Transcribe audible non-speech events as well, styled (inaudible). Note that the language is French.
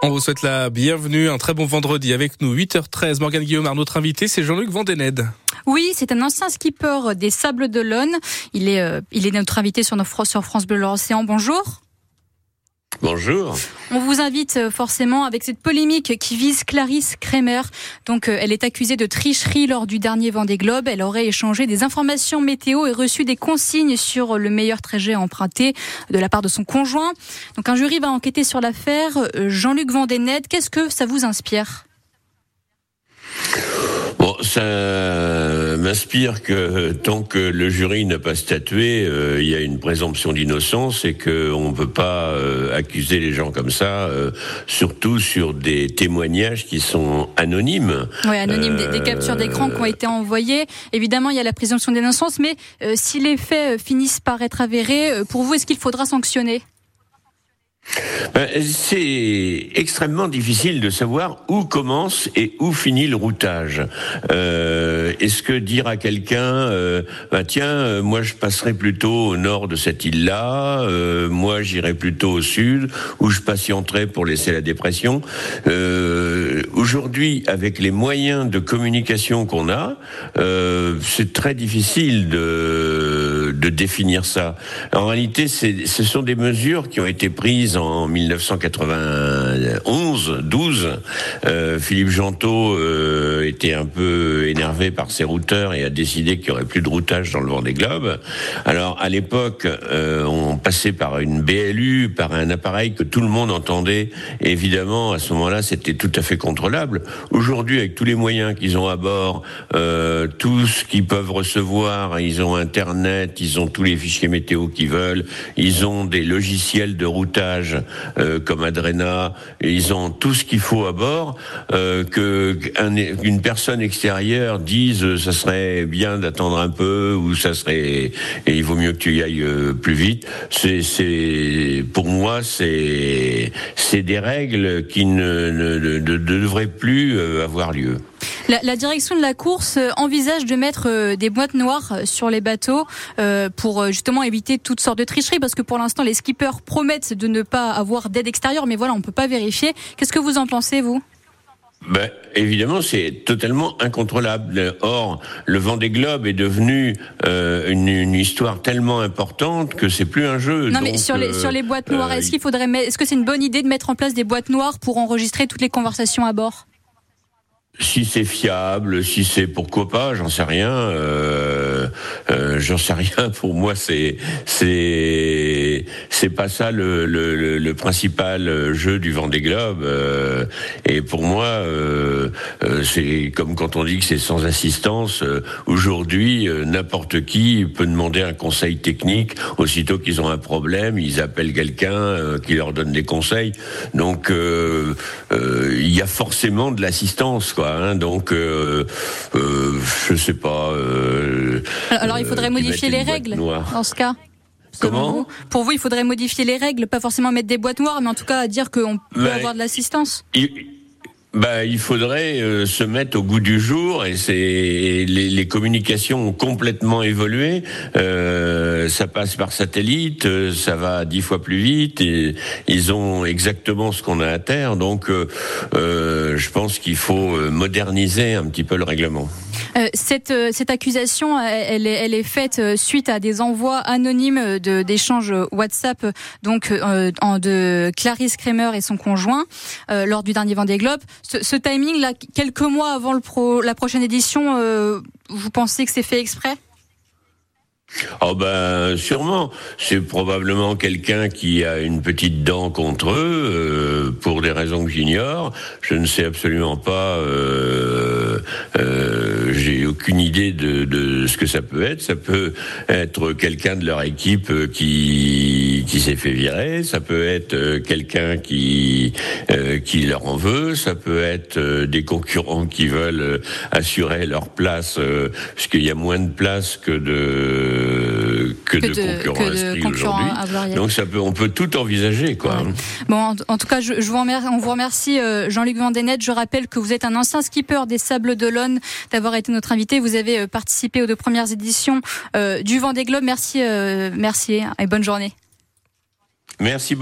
On vous souhaite la bienvenue, un très bon vendredi avec nous, 8h13. Morgane Guillaume, notre invité, c'est Jean-Luc Vandened. Oui, c'est un ancien skipper des Sables d'Olonne. Il est, euh, il est notre invité sur, notre, sur France Bleu L'Océan. Bonjour. Bonjour. On vous invite euh, forcément avec cette polémique qui vise Clarisse Kremer. Donc, euh, elle est accusée de tricherie lors du dernier Vendée Globe. Elle aurait échangé des informations météo et reçu des consignes sur le meilleur trajet à emprunter de la part de son conjoint. Donc, un jury va enquêter sur l'affaire. Euh, Jean-Luc Vandened, qu'est-ce que ça vous inspire? Bon, ça m'inspire que tant que le jury n'a pas statué, euh, il y a une présomption d'innocence et qu'on ne peut pas euh, accuser les gens comme ça, euh, surtout sur des témoignages qui sont anonymes. Oui, anonymes, des, des, captures d'écran qui ont été envoyées. Évidemment, il y a la présomption d'innocence, mais si les faits finissent par être avérés, pour vous, est-ce qu'il faudra sanctionner? C'est extrêmement difficile de savoir où commence et où finit le routage. Euh, Est-ce que dire à quelqu'un, ben, tiens, euh, moi je passerai plutôt au nord de cette île-là, euh, moi j'irai plutôt au sud, où je patienterai pour laisser la dépression. Aujourd'hui, avec les moyens de communication qu'on a, c'est très difficile de, de définir ça. En réalité, ce sont des mesures qui ont été prises en 1991, 12, euh, Philippe Gentot euh, était un peu énervé par ses routeurs et a décidé qu'il y aurait plus de routage dans le Vendée Globe. Alors à l'époque, euh, on passait par une BLU, par un appareil que tout le monde entendait. Évidemment, à ce moment-là, c'était tout à fait contrôlable. Aujourd'hui, avec tous les moyens qu'ils ont à bord, tout ce qu'ils peuvent recevoir, ils ont Internet, ils ont tous les fichiers météo qu'ils veulent, ils ont des logiciels de routage comme Adrena, ils ont tout ce qu'il faut à bord, euh, personne extérieure dise euh, ça serait bien d'attendre un peu ou ça serait et il vaut mieux que tu y ailles euh, plus vite. C'est, c'est pour moi c'est c'est des règles qui ne, ne, ne, ne devraient plus avoir lieu. La, la, direction de la course euh, envisage de mettre euh, des boîtes noires euh, sur les bateaux pour justement éviter toutes sortes de tricheries parce que pour l'instant les skippers promettent de ne pas avoir d'aide extérieure mais voilà on peut pas vérifier. Qu'est-ce que vous en pensez vous? Ben, évidemment, c'est totalement incontrôlable. Or, le vent des globes est devenu euh, une, une, histoire tellement importante que c'est plus un jeu. Non, donc, mais sur les, sur les boîtes noires, euh, est-ce qu'il faudrait, est-ce que c'est une bonne idée de mettre en place des boîtes noires pour enregistrer toutes les conversations à bord? Si c'est fiable, si c'est pourquoi pas, j'en sais rien. Euh, euh, j'en sais rien. (laughs) Pour moi, c'est c'est c'est pas ça le, le, le, principal jeu du Vendée Globe. Euh, et pour moi, euh, euh, c'est comme quand on dit que c'est sans assistance. Euh, aujourd'hui, n'importe qui peut demander un conseil technique. Aussitôt qu'ils ont un problème, ils appellent quelqu'un qui leur donne des conseils. Donc, il y a forcément de l'assistance, quoi. Hein, donc, euh, euh, je sais pas. Euh, alors, il faudrait modifier les règles dans ce cas. Comment vous, Pour vous, il faudrait modifier les règles, pas forcément mettre des boîtes noires, mais en tout cas dire qu'on peut Ben, avoir de l'assistance. Bah, il faudrait euh, se mettre au goût du jour et c'est les, les, communications ont complètement évolué. Euh, ça passe par satellite, euh, ça va dix fois plus vite et ils ont exactement ce qu'on a à terre. Donc, je pense qu'il faut moderniser un petit peu le règlement. Euh, cette, cette accusation, elle est, elle est faite suite à des envois anonymes d'échanges WhatsApp, donc en, de Clarisse Kramer et son conjoint lors du dernier Vendée Globe. Ce, ce timing là, quelques mois avant le pro, la prochaine édition, euh, vous pensez que c'est fait exprès? Oh ben sûrement, c'est probablement quelqu'un qui a une petite dent contre eux euh, pour des raisons que j'ignore. Je ne sais absolument pas. Euh, euh, J'ai aucune idée de, de, ce que ça peut être. Ça peut être quelqu'un de leur équipe qui qui s'est fait virer. Ça peut être quelqu'un qui euh, qui leur en veut. Ça peut être des concurrents qui veulent assurer leur place, parce qu'il y a moins de place que de que, que, de, de concurrents aujourd'hui. Donc ça peut, on peut tout envisager, quoi. Ouais. Bon, en, en, tout cas, je, je vous remercie, on vous remercie, euh, Jean-Luc Vandenet. Je rappelle que vous êtes un ancien skipper des Sables d'Olonne, d'avoir été notre invité. Vous avez euh, participé aux deux premières éditions euh, du Vendée Globe. Merci, euh, merci et bonne journée. Merci.